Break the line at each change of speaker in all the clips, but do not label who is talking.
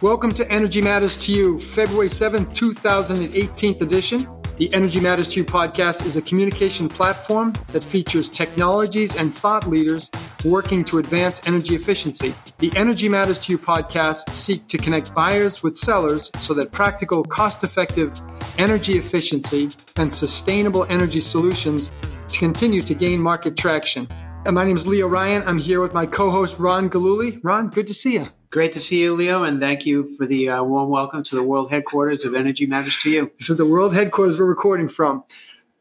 Welcome to Energy Matters to You, February 7th, 2018 edition. The Energy Matters to You podcast is a communication platform that features technologies and thought leaders working to advance energy efficiency. The Energy Matters to You podcast seek to connect buyers with sellers so that practical, cost-effective energy efficiency and sustainable energy solutions continue to gain market traction. And my name is Leo Ryan. I'm here with my co-host Ron Galuli. Ron, good to see you.
Great to see you, Leo, and thank you for the uh, warm welcome to the world headquarters of Energy Matters to You.
This is the world headquarters we're recording from.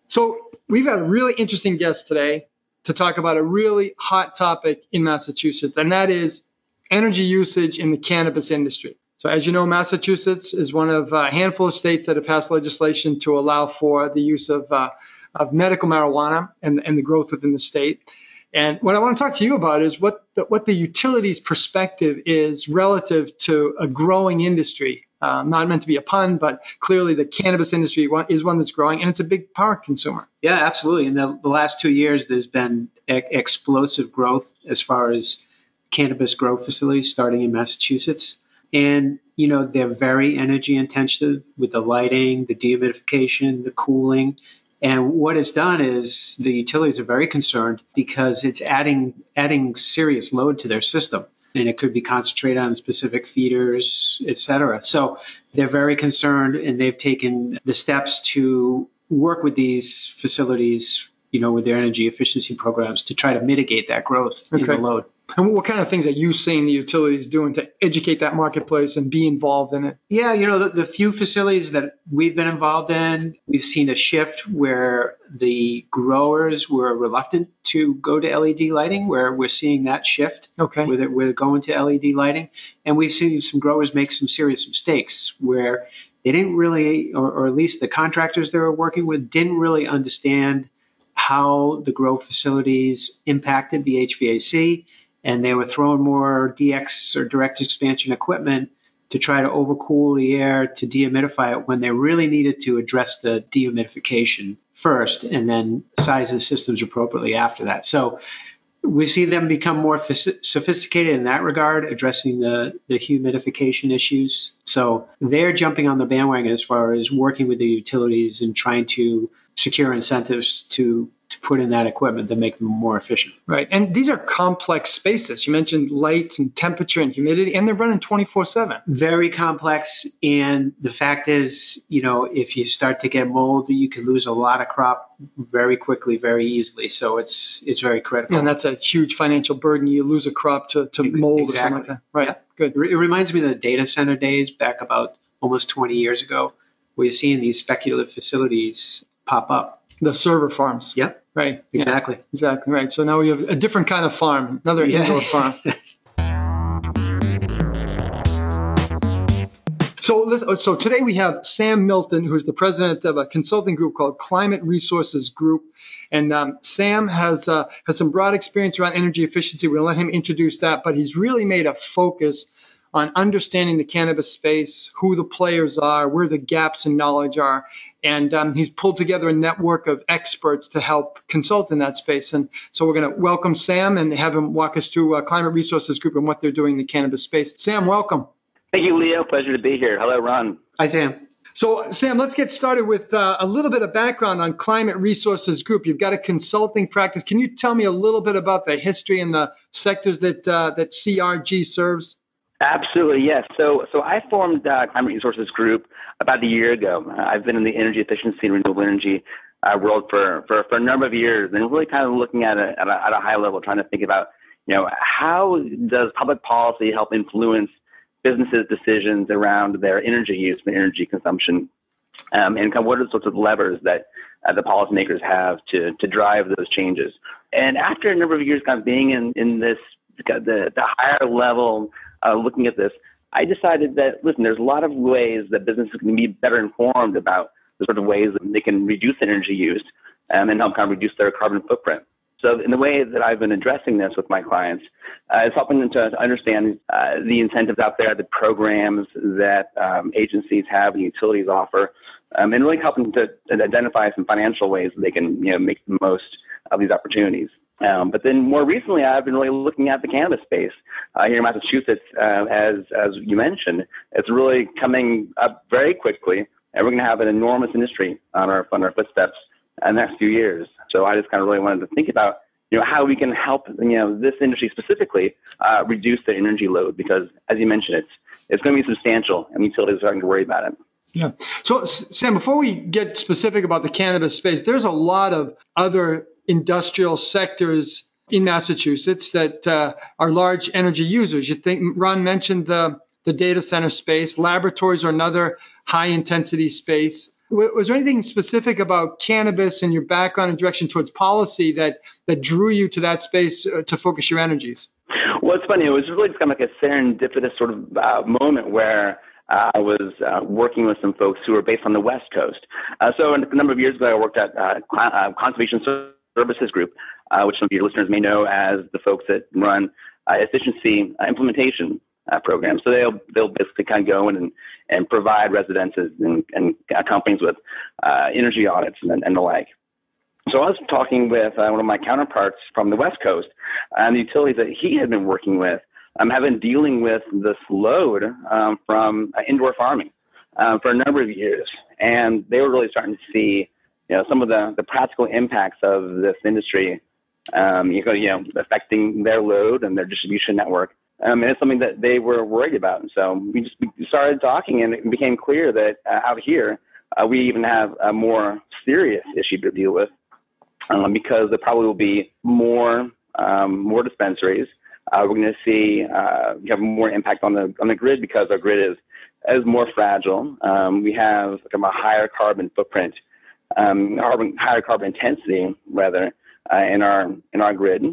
So we've got a really interesting guest today to talk about a really hot topic in Massachusetts, and that is energy usage in the cannabis industry. So as you know, Massachusetts is one of a handful of states that have passed legislation to allow for the use of, uh, of medical marijuana and, and the growth within the state. And what I want to talk to you about is what the, what the utilities perspective is relative to a growing industry. Um, not meant to be a pun, but clearly the cannabis industry is one that's growing, and it's a big power consumer.
Yeah, absolutely. In the, the last two years, there's been e- explosive growth as far as cannabis grow facilities starting in Massachusetts. And, you know, they're very energy intensive with the lighting, the dehumidification, the cooling. And what it's done is the utilities are very concerned because it's adding adding serious load to their system. And it could be concentrated on specific feeders, et cetera. So they're very concerned and they've taken the steps to work with these facilities, you know, with their energy efficiency programs to try to mitigate that growth okay. in the load.
And what kind of things are you seeing the utilities doing to educate that marketplace and be involved in it?
Yeah, you know, the, the, few facilities that we've been involved in, we've seen a shift where the growers were reluctant to go to LED lighting, where we're seeing that shift.
Okay.
Where they're, where they're going to LED lighting. And we've seen some growers make some serious mistakes where they didn't really, or, or at least the contractors they were working with, didn't really understand how the grow facilities impacted the HVAC and they were throwing more DX or direct expansion equipment to try to overcool the air to dehumidify it when they really needed to address the dehumidification first and then size the systems appropriately after that. So we see them become more sophisticated in that regard, addressing the, the humidification issues. So they're jumping on the bandwagon as far as working with the utilities and trying to secure incentives to to put in that equipment to make them more efficient.
Right. And these are complex spaces. You mentioned lights and temperature and humidity, and they're running 24 7.
Very complex. And the fact is, you know, if you start to get mold, you can lose a lot of crop very quickly, very easily. So it's it's very critical.
And that's a huge financial burden. You lose a crop to, to mold exactly. or something like that. Right. Yeah. Good.
It reminds me of the data center days back about almost 20 years ago, you're seeing these speculative facilities pop up
the server farms.
Yep.
Right.
Exactly.
Yeah, exactly. Right. So now we have a different kind of farm, another yeah. indoor farm. So, so today we have Sam Milton, who's the president of a consulting group called Climate Resources Group, and um, Sam has uh, has some broad experience around energy efficiency. We're gonna let him introduce that, but he's really made a focus on understanding the cannabis space, who the players are, where the gaps in knowledge are. And um, he's pulled together a network of experts to help consult in that space. And so we're going to welcome Sam and have him walk us through uh, Climate Resources Group and what they're doing in the cannabis space. Sam, welcome.
Thank you, Leo. Pleasure to be here. Hello, Ron.
Hi, Sam.
So, Sam, let's get started with uh, a little bit of background on Climate Resources Group. You've got a consulting practice. Can you tell me a little bit about the history and the sectors that uh, that CRG serves?
Absolutely, yes. So, so I formed uh, Climate Resources Group about a year ago. Uh, I've been in the energy efficiency and renewable energy uh, world for, for, for a number of years, and really kind of looking at it at a, at a high level, trying to think about, you know, how does public policy help influence businesses' decisions around their energy use and energy consumption, um, and kind of what are the sorts of levers that uh, the policymakers have to to drive those changes. And after a number of years, kind of being in in this the the higher level uh, looking at this, I decided that listen, there's a lot of ways that businesses can be better informed about the sort of ways that they can reduce energy use um, and help kind of reduce their carbon footprint. So, in the way that I've been addressing this with my clients, uh, is helping them to, understand uh, the incentives out there, the programs that um, agencies have and utilities offer, um, and really helping to identify some financial ways that they can, you know, make the most of these opportunities. Um, but then more recently, I've been really looking at the cannabis space uh, here in Massachusetts. Uh, as as you mentioned, it's really coming up very quickly, and we're going to have an enormous industry on our on our footsteps in the next few years. So I just kind of really wanted to think about you know how we can help you know this industry specifically uh, reduce the energy load because as you mentioned, it's it's going to be substantial, and utilities are starting to worry about it.
Yeah. So, Sam, before we get specific about the cannabis space, there's a lot of other industrial sectors in Massachusetts that uh, are large energy users. You think Ron mentioned the the data center space. Laboratories are another high intensity space. Was there anything specific about cannabis and your background and direction towards policy that that drew you to that space uh, to focus your energies?
Well, it's funny. It was really kind of like a serendipitous sort of uh, moment where uh, I was uh, working with some folks who were based on the West Coast. Uh, so a number of years ago, I worked at uh, uh, Conservation Services Group, uh, which some of your listeners may know as the folks that run efficiency implementation programs. So they'll they'll basically kind of go in and, and provide residences and, and companies with energy audits and, and the like. So I was talking with uh, one of my counterparts from the West Coast and the utilities that he had been working with um, have been dealing with this load um, from uh, indoor farming for a number of years. And they were really starting to see you know, some of the, the practical impacts of this industry um, you, know, affecting their load and their distribution network. Um, and it's something that they were worried about. And so we just started talking, and it became clear that uh, out here, uh, we even have a more serious issue to deal with um, because there probably will be more um, more dispensaries. Uh, we're going to see uh, have more impact on the on the grid because our grid is is more fragile. Um, we have like, a higher carbon footprint, um, carbon, higher carbon intensity rather uh, in our in our grid.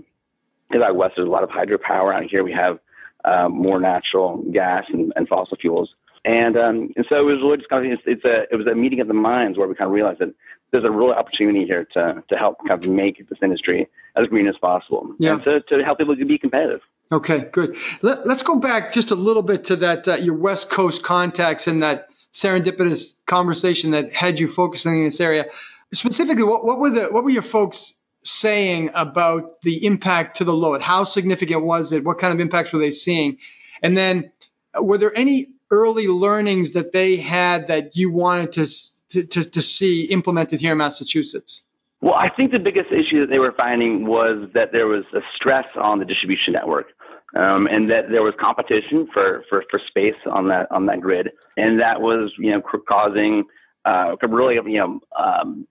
Because out west there's a lot of hydropower. Out here we have uh, more natural gas and, and fossil fuels. And um, and so it was really just kind of it's, it's, a it was a meeting of the minds where we kind of realized that there's a real opportunity here to to help kind of make this industry as green as possible yeah. and to, to help people to be competitive.
Okay, good. Let, us go back just a little bit to that uh, your West Coast contacts and that serendipitous conversation that had you focusing in this area. Specifically, what, what were the what were your folks saying about the impact to the load? How significant was it? What kind of impacts were they seeing? And then, uh, were there any early learnings that they had that you wanted to, to, to see implemented here in Massachusetts?
Well, I think the biggest issue that they were finding was that there was a stress on the distribution network. Um, and that there was competition for, for, for space on that on that grid, and that was you know causing uh, really you know um,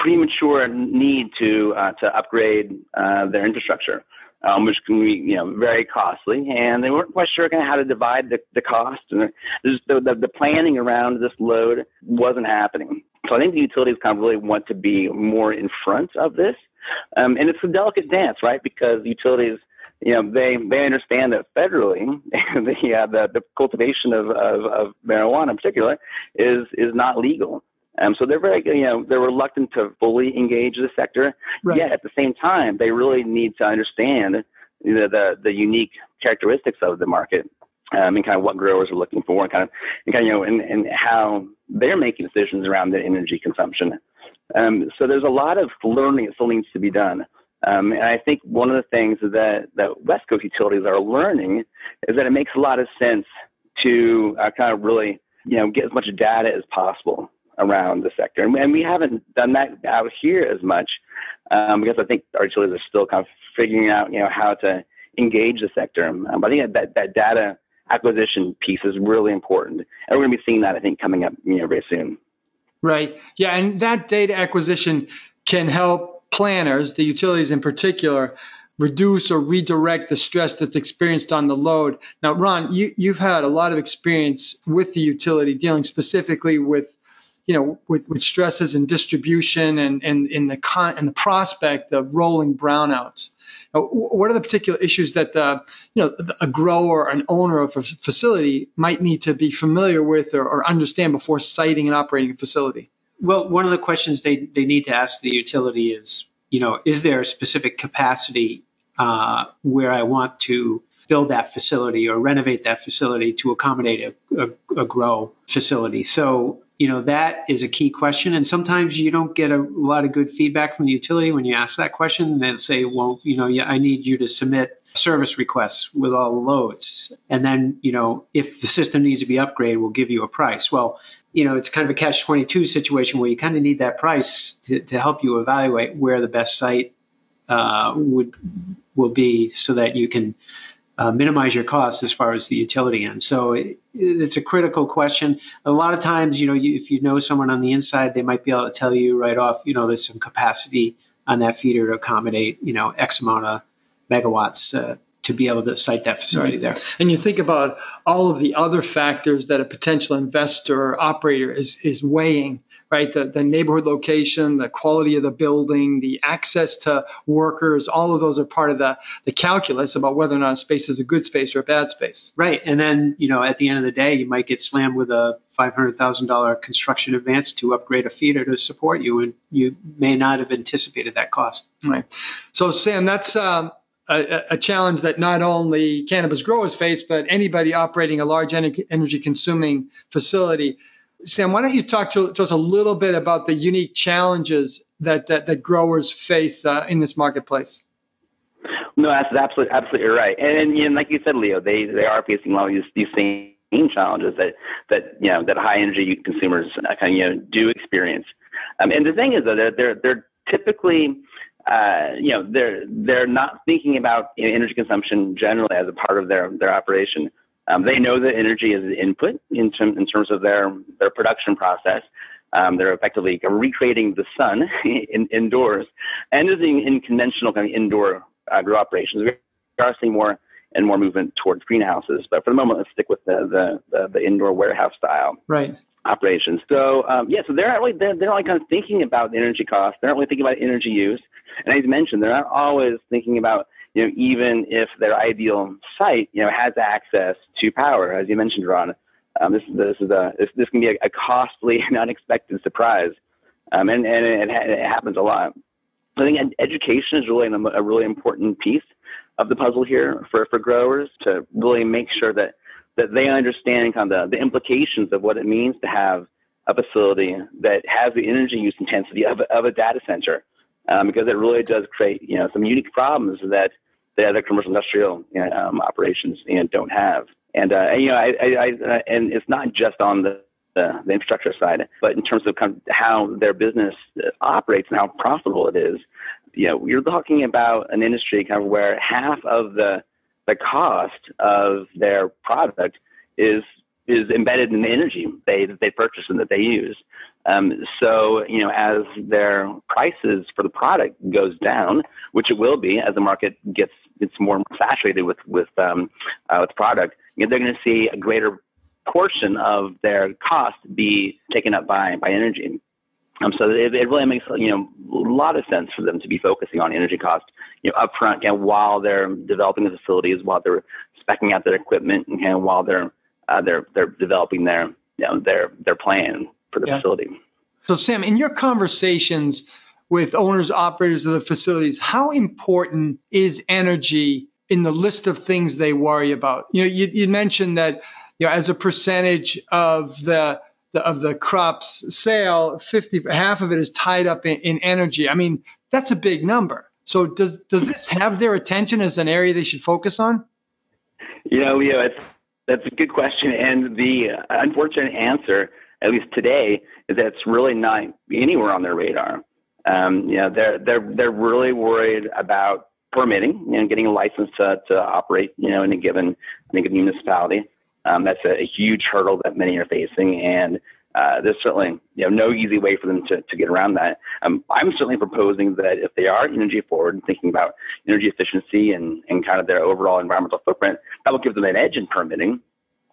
premature need to uh, to upgrade uh, their infrastructure um, which can be you know very costly, and they weren't quite sure kind of how to divide the, the cost, and the, the, the planning around this load wasn't happening. So I think the utilities kind of really want to be more in front of this, um, and it's a delicate dance, right? Because utilities you know, they they understand that federally, the uh, the, the cultivation of, of, of marijuana in particular is is not legal. Um, so they're very, you know, they're reluctant to fully engage the sector. Right. Yet at the same time, they really need to understand you know, the the unique characteristics of the market um, and kind of what growers are looking for, and kind of, and kind of, you know, and, and how they're making decisions around the energy consumption. Um, so there's a lot of learning that still needs to be done. Um, and I think one of the things that, that West Coast utilities are learning is that it makes a lot of sense to uh, kind of really, you know, get as much data as possible around the sector. And, and we haven't done that out here as much um, because I think our utilities are still kind of figuring out, you know, how to engage the sector. Um, but I think that, that data acquisition piece is really important. And we're going to be seeing that, I think, coming up, you know, very soon.
Right. Yeah. And that data acquisition can help planners, the utilities in particular, reduce or redirect the stress that's experienced on the load. Now, Ron, you, you've had a lot of experience with the utility dealing specifically with you know, with, with stresses in distribution and, and in the con- and the prospect of rolling brownouts. what are the particular issues that the, you know, a grower an owner of a facility might need to be familiar with or, or understand before siting and operating a facility?
Well, one of the questions they, they need to ask the utility is, you know, is there a specific capacity uh, where I want to build that facility or renovate that facility to accommodate a, a, a grow facility? So you know that is a key question and sometimes you don't get a lot of good feedback from the utility when you ask that question And they'll say well you know i need you to submit service requests with all the loads and then you know if the system needs to be upgraded we'll give you a price well you know it's kind of a catch 22 situation where you kind of need that price to, to help you evaluate where the best site uh, would will be so that you can uh, minimize your costs as far as the utility end. So it, it's a critical question. A lot of times, you know, you, if you know someone on the inside, they might be able to tell you right off, you know, there's some capacity on that feeder to accommodate, you know, X amount of megawatts uh, to be able to site that facility there.
And you think about all of the other factors that a potential investor or operator is, is weighing, right? The, the neighborhood location, the quality of the building, the access to workers, all of those are part of the, the calculus about whether or not a space is a good space or a bad space.
Right. And then, you know, at the end of the day, you might get slammed with a $500,000 construction advance to upgrade a feeder to support you, and you may not have anticipated that cost.
Right. So, Sam, that's. Um, a, a, challenge that not only cannabis growers face, but anybody operating a large energy consuming facility. Sam, why don't you talk to, to us a little bit about the unique challenges that, that, that growers face uh, in this marketplace?
No, that's absolutely absolutely right. And, and like you said, Leo, they they are facing a lot of these, same challenges that that you know that high energy consumers uh, kind of you know do experience. Um, and the thing is, though, they're they're, they're typically uh, you know, they're they're not thinking about you know, energy consumption generally as a part of their their operation. Um, they know that energy is an input in, term, in terms of their their production process. Um, they're effectively recreating the sun in, indoors, and using in conventional kind of indoor uh, grow operations. We are seeing more and more movement towards greenhouses, but for the moment, let's stick with the the, the, the indoor warehouse style.
Right
operations. So um, yeah, so they're not really they're, they're kind of thinking about the energy costs. They're not really thinking about energy use. And as you mentioned, they're not always thinking about, you know, even if their ideal site, you know, has access to power, as you mentioned, Ron. Um, this, this is a this, this can be a, a costly and unexpected surprise, um, and and it, it, happens a lot. I think education is really a really important piece of the puzzle here for, for growers to really make sure that that they understand kind of the, the implications of what it means to have a facility that has the energy use intensity of, of a data center um, because it really does create you know some unique problems that the other commercial industrial you know, um, operations you know, don't have. And, uh, and you know, I, I, I, and it's not just on the, the, the infrastructure side, but in terms of, kind of how their business operates and how profitable it is. You know, you're talking about an industry kind of where half of the the cost of their product is is embedded in the energy they they purchase and that they use. Um, so you know, as their prices for the product goes down, which it will be as the market gets gets more saturated with with um, uh, with product, you know, they're going to see a greater portion of their cost be taken up by by energy. Um, so it, it really makes you know a lot of sense for them to be focusing on energy cost, you know, upfront, and while they're developing the facilities, while they're specking out their equipment, and while they're uh, they're they're developing their you know their their plan for the yeah. facility.
So Sam, in your conversations with owners operators of the facilities, how important is energy in the list of things they worry about? You know, you, you mentioned that you know as a percentage of the of the crop's sale, 50 half of it is tied up in, in energy. I mean, that's a big number. So does does this have their attention as an area they should focus on?
You know, Leo, it's that's a good question, and the unfortunate answer, at least today, is that it's really not anywhere on their radar. Um, you know, they're they're they're really worried about permitting, you know, getting a license to, to operate, you know, in a given in a given municipality. Um, that's a, a, huge hurdle that many are facing, and uh, there's certainly you know no easy way for them to, to get around that. Um, I'm certainly proposing that if they are energy forward and thinking about energy efficiency and, and kind of their overall environmental footprint, that will give them an edge in permitting.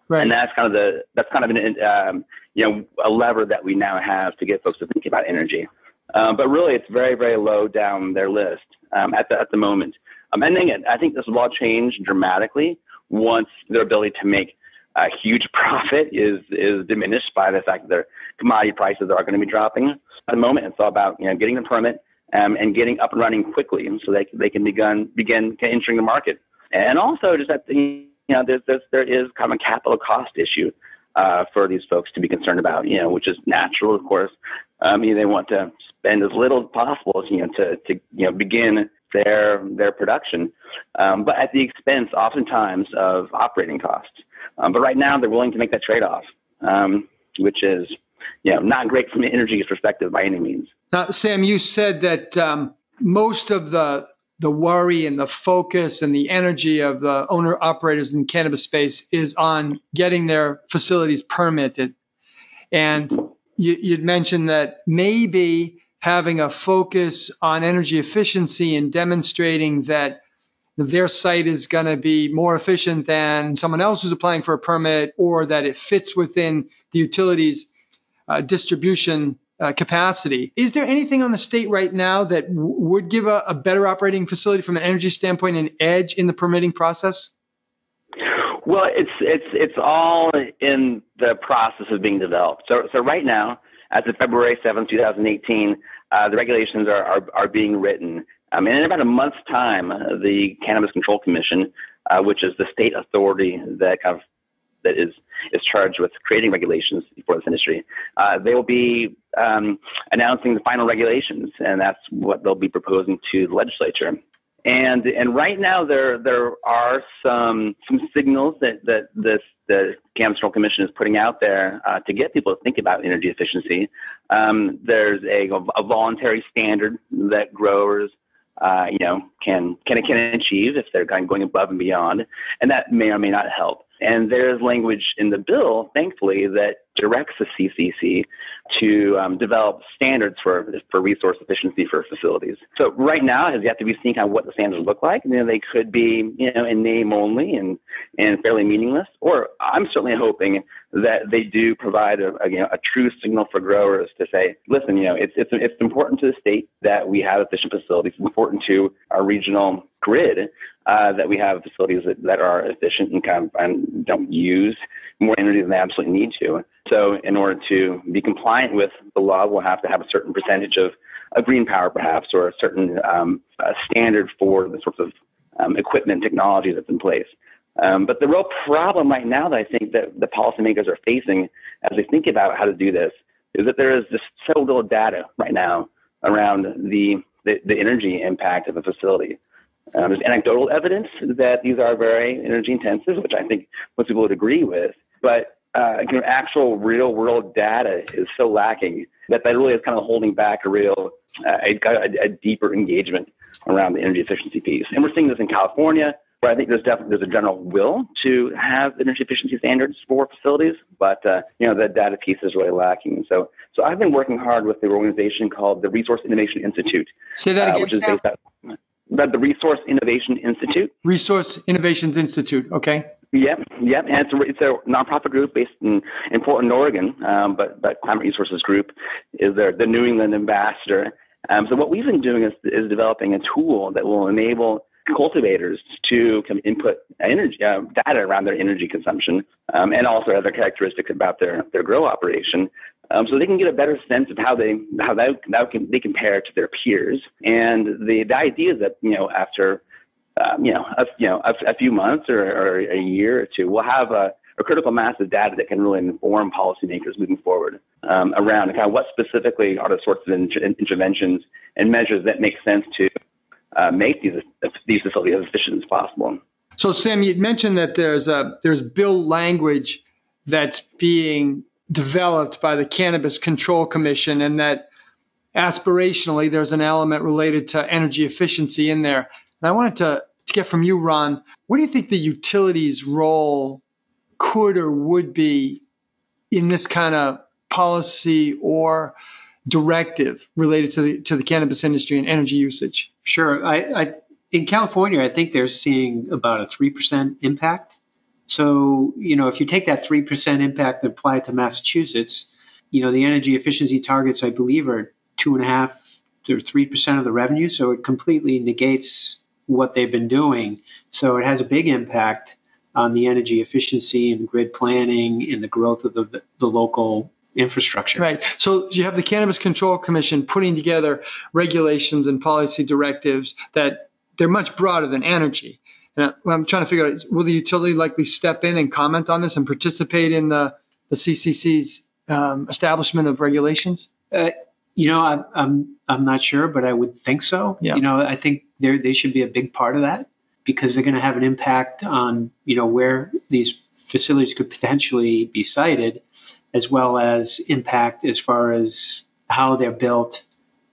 Right. And that's kind of the that's kind of an um, you know a lever that we now have to get folks to think about energy. Um, but really, it's very very low down their list um, at the at the moment. Um, and then I think this will all change dramatically once their ability to make a huge profit is is diminished by the fact that their commodity prices are going to be dropping. At the moment, it's all about you know getting the permit um, and getting up and running quickly, so they they can begin begin entering the market. And also, just that you know there's, there's there is kind of a capital cost issue uh, for these folks to be concerned about, you know, which is natural, of course. Um, you know, they want to spend as little as possible, you know, to, to you know, begin their their production, um, but at the expense, oftentimes, of operating costs. Um, but right now, they're willing to make that trade-off, um, which is, you know, not great from an energy perspective by any means.
Now, Sam, you said that um, most of the the worry and the focus and the energy of the owner operators in the cannabis space is on getting their facilities permitted. And you, would mentioned that maybe having a focus on energy efficiency and demonstrating that their site is going to be more efficient than someone else who's applying for a permit or that it fits within the utilities uh, distribution uh, capacity. Is there anything on the state right now that w- would give a, a, better operating facility from an energy standpoint an edge in the permitting process?
Well, it's it's it's all in the process of being developed. So so right now, as of February seventh, 2018, uh, the regulations are, are, are being written. Um, and in about a month's time, the Cannabis Control Commission, uh, which is the state authority that kind of that is is charged with creating regulations for this industry. Uh, they will be um, announcing the final regulations, and that's what they'll be proposing to the legislature. And and right now there there are some some signals that that this the Cannabis Control Commission is putting out there uh, to get people to think about energy efficiency. Um, there's a, a voluntary standard that growers uh, you know, can can can achieve if they're kind of going above and beyond, and that may or may not help. And there's language in the bill, thankfully, that directs the CCC to um, develop standards for for resource efficiency for facilities. So right now, it has yet to be seen kind of what the standards look like. You know, they could be you know in name only and and fairly meaningless. Or I'm certainly hoping that they do provide a, a you know a true signal for growers to say, listen, you know, it's it's it's important to the state that we have efficient facilities. It's important to our regional grid uh, that we have facilities that, that are efficient and kind of and don't use more energy than they absolutely need to. So in order to be compliant with the law, we'll have to have a certain percentage of, of green power, perhaps, or a certain um, standard for the sorts of um, equipment technology that's in place. Um, but the real problem right now that I think that the policymakers are facing as they think about how to do this is that there is just so little data right now around the, the, the energy impact of a facility. Um, there's anecdotal evidence that these are very energy intensive, which I think most people would agree with. But uh, you know, actual real world data is so lacking that that really is kind of holding back a real uh, a, a, deeper engagement around the energy efficiency piece. And we're seeing this in California, where I think there's definitely there's a general will to have energy efficiency standards for facilities, but uh, you know the data piece is really lacking. So so I've been working hard with the organization called the Resource Innovation Institute.
Say that uh, again. Which is based out,
the Resource Innovation Institute.
Resource Innovations Institute. Okay.
Yep, yep, and it's a, it's a nonprofit group based in, in Portland, Oregon. Um, but but Climate Resources Group is their the New England ambassador. Um, so what we've been doing is is developing a tool that will enable cultivators to input energy uh, data around their energy consumption um, and also other characteristics about their their grow operation um, so they can get a better sense of how they how that, that can, they compare to their peers. And the, the idea is that you know after um, you know a, you know a, a few months or, or, a year or two, we'll have a, a, critical mass of data that can really inform policymakers moving forward um, around kind of what specifically are the sorts of inter- interventions and measures that make sense to uh, make these these facilities as efficient as possible.
So Sam, you mentioned that there's a there's bill language that's being developed by the Cannabis Control Commission, and that aspirationally there's an element related to energy efficiency in there. And I wanted to, to get from you, Ron, what do you think the utilities' role could or would be in this kind of policy or directive related to the to the cannabis industry and energy usage?
Sure. I, I in California, I think they're seeing about a three percent impact so, you know, if you take that 3% impact and apply it to Massachusetts, you know, the energy efficiency targets, I believe, are two and a half to 3% of the revenue. So it completely negates what they've been doing. So it has a big impact on the energy efficiency and grid planning and the growth of the, the local infrastructure.
Right. So you have the Cannabis Control Commission putting together regulations and policy directives that they're much broader than energy. And what I'm trying to figure out is will the utility likely step in and comment on this and participate in the the CCC's um, establishment of regulations?
Uh, you know, I'm, I'm I'm not sure, but I would think so.
Yeah.
You know, I think they they should be a big part of that because they're going to have an impact on you know where these facilities could potentially be sited, as well as impact as far as how they're built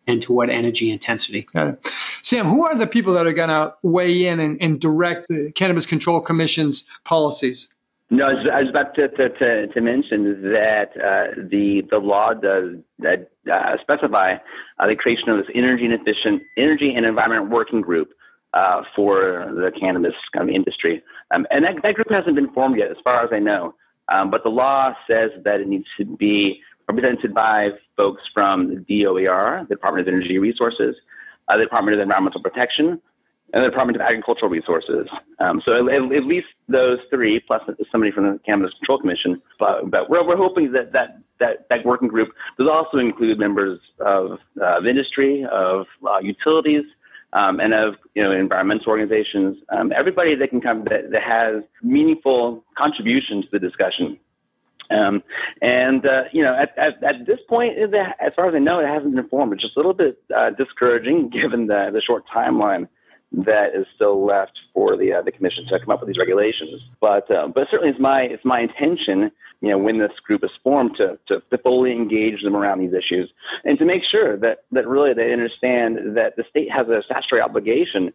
and to what energy intensity.
Got it. Sam, who are the people that are going to weigh in and, and direct the Cannabis Control Commission's policies?
No, I was, about to, to, to, to mention that uh, the the law does uh, specify uh, the creation of this energy and efficient energy and environment working group uh, for the cannabis of industry, um, and that, that group hasn't been formed yet, as far as I know. Um, but the law says that it needs to be represented by folks from the DOER, the Department of Energy Resources, uh, the Department of Environmental Protection, and the Department of Agricultural Resources. Um, so at, at, least those three, plus somebody from the Cannabis Control Commission. But, but we're, we're hoping that that, that that working group does also include members of, uh, of industry, of uh, utilities, um, and of you know environmental organizations. Um, everybody that can come that, that has meaningful contribution to the discussion. Um, and uh, you know, at, at, at, this point, as far as I know, it hasn't been formed. It's just a little bit uh, discouraging given the, the short timeline that is still left for the uh, the commission to come up with these regulations. But uh, but certainly it's my it's my intention, you know, when this group is formed, to, to to fully engage them around these issues and to make sure that that really they understand that the state has a statutory obligation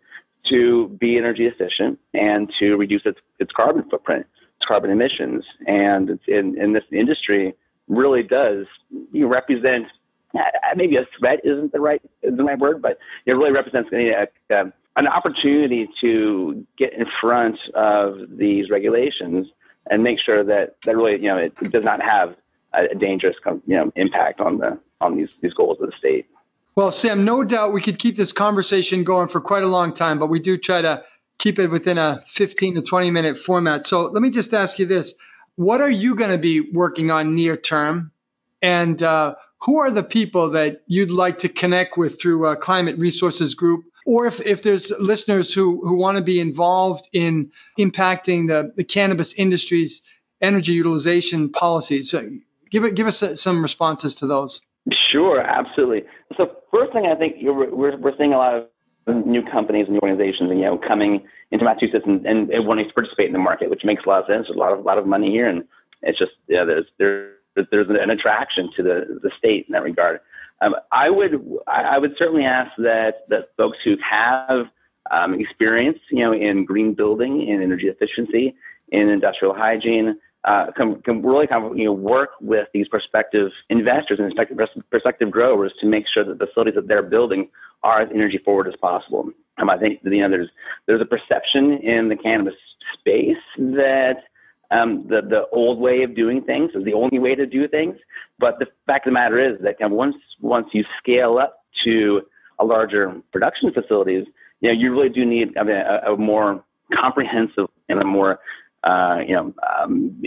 to be energy efficient and to reduce its its carbon footprint, carbon emissions, and in in this industry really does you represent uh, maybe a threat isn't the right isn't the right word, but it really represents a, a, uh, um, an opportunity to get in front of these regulations and make sure that that really you know it, does not have a, dangerous you know impact on the on these these goals of the state.
Well, Sam, no doubt we could keep this conversation going for quite a long time, but we do try to keep it within a 15 to 20 minute format. So let me just ask you this: What are you going to be working on near term, and uh, who are the people that you'd like to connect with through uh, Climate Resources Group? or if, if there's listeners who, who want to be involved in impacting the, the cannabis industry's energy utilization policies. So give it, give us some responses to those.
Sure, absolutely. So first thing I think we're, we're seeing a lot of new companies and new organizations, you know, coming into Massachusetts and, and, and, wanting to participate in the market, which makes a lot of sense. There's a lot of, a lot of money here, and it's just yeah, there's there's there's an attraction to the the state in that regard. Um, I would I would certainly ask that that folks who have um, experience, you know, in green building, in energy efficiency, in industrial hygiene, uh, can, can really kind of you know work with these prospective investors and prospective, prospective growers to make sure that the facilities that they're building are as energy forward as possible. Um, I think you know there's there's a perception in the cannabis space that um, the the old way of doing things is the only way to do things. But the fact of the matter is that kind of once once you scale up to a larger production facilities, you know you really do need I mean, a, a more comprehensive and a more uh, you know um,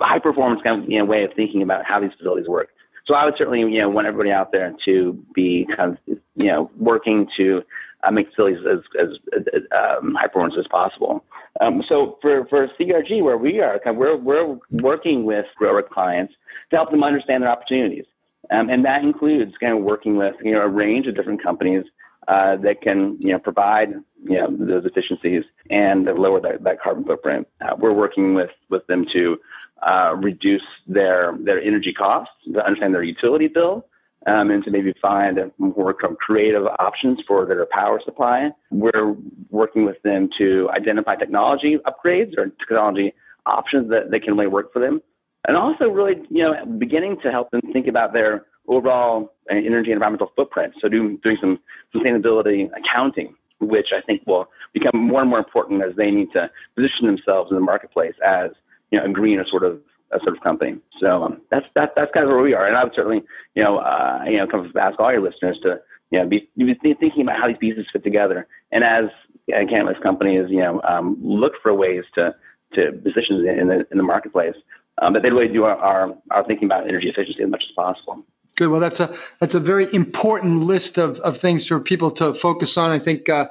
high performance kind of you know, way of thinking about how these facilities work. So I would certainly you know want everybody out there to be kind of you know working to uh, make facilities as, as, as um, high performance as possible. Um, so for, for CRG, where we are, we're, we're working with grower clients to help them understand their opportunities. Um, and that includes kind of working with you know, a range of different companies uh, that can you know, provide you know, those efficiencies and lower that, that carbon footprint. Uh, we're working with, with them to uh, reduce their, their energy costs, to understand their utility bill, um, and to maybe find more creative options for their power supply. We're working with them to identify technology upgrades or technology options that, that can really work for them. And also really, you know, beginning to help them think about their overall energy and environmental footprint. So doing, doing some sustainability accounting, which I think will become more and more important as they need to position themselves in the marketplace as, you know, a greener sort of that sort of company. So um, that's that, that's kind of where we are. And I would certainly, you know, uh, you know, come ask all your listeners to, you know, be, be thinking about how these pieces fit together. And as a cannabis companies, you know, um, look for ways to to position in the in the marketplace, um, but they really do are, are are thinking about energy efficiency as much as possible.
Good. Well, that's a that's a very important list of, of things for people to focus on. I think uh,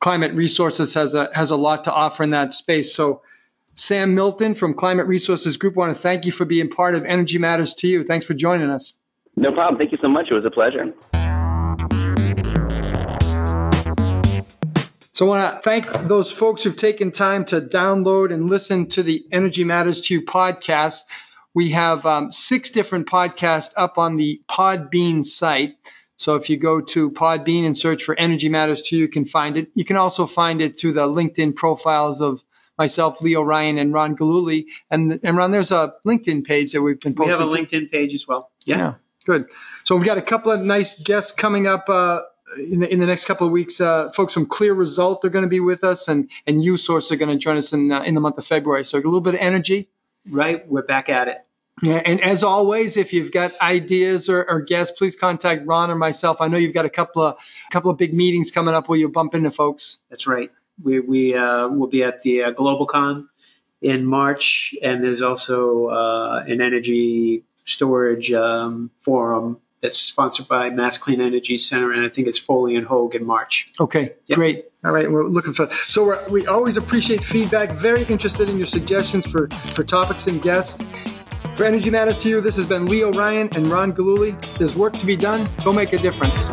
climate resources has a has a lot to offer in that space. So Sam Milton from Climate Resources Group. I want to thank you for being part of Energy Matters to You. Thanks for joining us.
No problem. Thank you so much. It was a pleasure.
So I want to thank those folks who've taken time to download and listen to the Energy Matters to You podcast. We have um, six different podcasts up on the Podbean site. So if you go to Podbean and search for Energy Matters 2, You, can find it. You can also find it through the LinkedIn profiles of myself, Leo Ryan, and Ron Galuli. And, and Ron, there's a LinkedIn page that we've been posting.
We have a. LinkedIn page as well. Yeah.
good. So we've got a couple of nice guests coming up uh, in, the, in the next couple of weeks. Uh, folks from CLEAResult are going to be with us, and and USource are going to join us in uh, in the month of February. So a little bit of energy.
Right. We're back at it.
Yeah, and as always, if you've got ideas or, or guests, please contact Ron or myself. I know you've got a couple of couple of big meetings coming up where you'll bump into folks.
That's right. We we uh, will be at the uh, GlobalCon in March, and there's also uh, an energy storage um, forum that's sponsored by Mass Clean Energy Center, and I think it's Foley Hoag in March.
Okay,
Yep.
great. All right, we're looking for. So we're, we always appreciate feedback. Very interested in your suggestions for for topics and guests. For Energy Matters to You, this has been Leo Ryan and Ron Galuli. There's work to be done. Go make a difference.